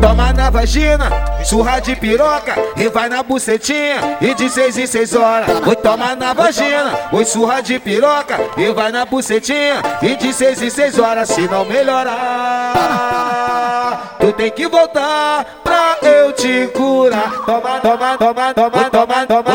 Toma na vagina, surra de piroca e vai na bucetinha e de seis em seis horas. Oi, toma na vagina, oi, surra de piroca e vai na bucetinha e de seis em seis horas. Se não melhorar, tu tem que voltar pra eu te curar. Toma, toma, toma, toma, toma, toma,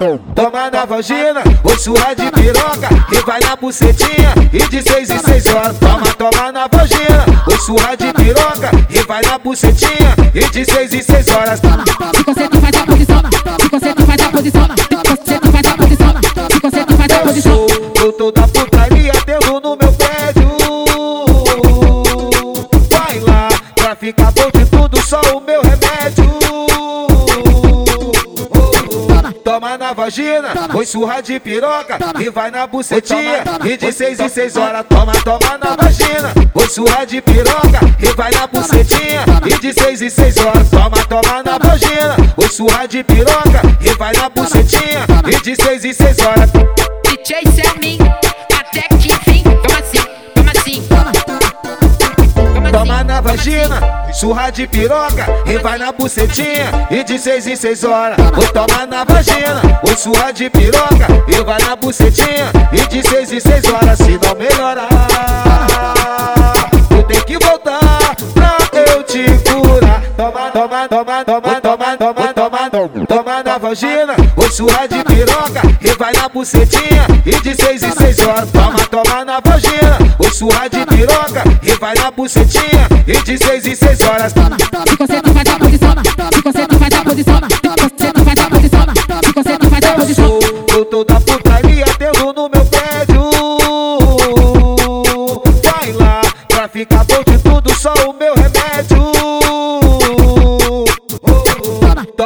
toma, toma na vagina, oi, surra de piroca e vai na bucetinha e de seis em seis horas. Toma, toma na vagina, oi, surra de piroca e vai na bucetinha e de seis em seis horas. Se você tu faz a posição, se você tu faz a posição, se você tu faz a posição, se você tu faz a Eu posição. sou doutor da putaria, tendo no meu prédio. Vai lá, pra ficar bom de tudo, só o meu remédio. Toma na vagina, oi surra de piroca e vai na bucetinha. e de seis em seis horas. Toma, toma na vagina, oi surra de piroca e vai na bucetinha. E de seis em seis horas. Toma, toma na vagina, oi surra de piroca e vai na bucetinha. E de seis em seis horas. DJ na vagina, surra de piroca e vai na bucetinha e de seis em seis horas. Oi, toma na vagina, oi, surra de piroca e vai na bucetinha e de seis em seis horas. Se não melhorar, tu tem que voltar pra eu te curar. Toma, toma, toma, toma, toma, toma, toma, toma na vagina, oi, surra de piroca e vai na bucetinha e de seis em seis horas. Toma, toma na vagina, oi, surra de piroca vai na bucetinha e de seis em seis horas. Se você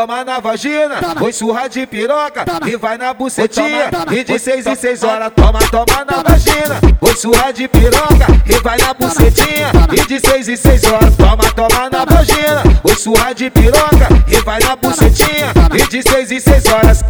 Toma na vagina, oi surra de piroca e vai na bucetinha. e de seis em seis horas. Toma, toma na vagina, oi surra de piroca e vai na bucetinha. E de seis em seis horas. Toma, toma na vagina, oi surra de piroca e vai na bucetinha. E de seis em seis horas.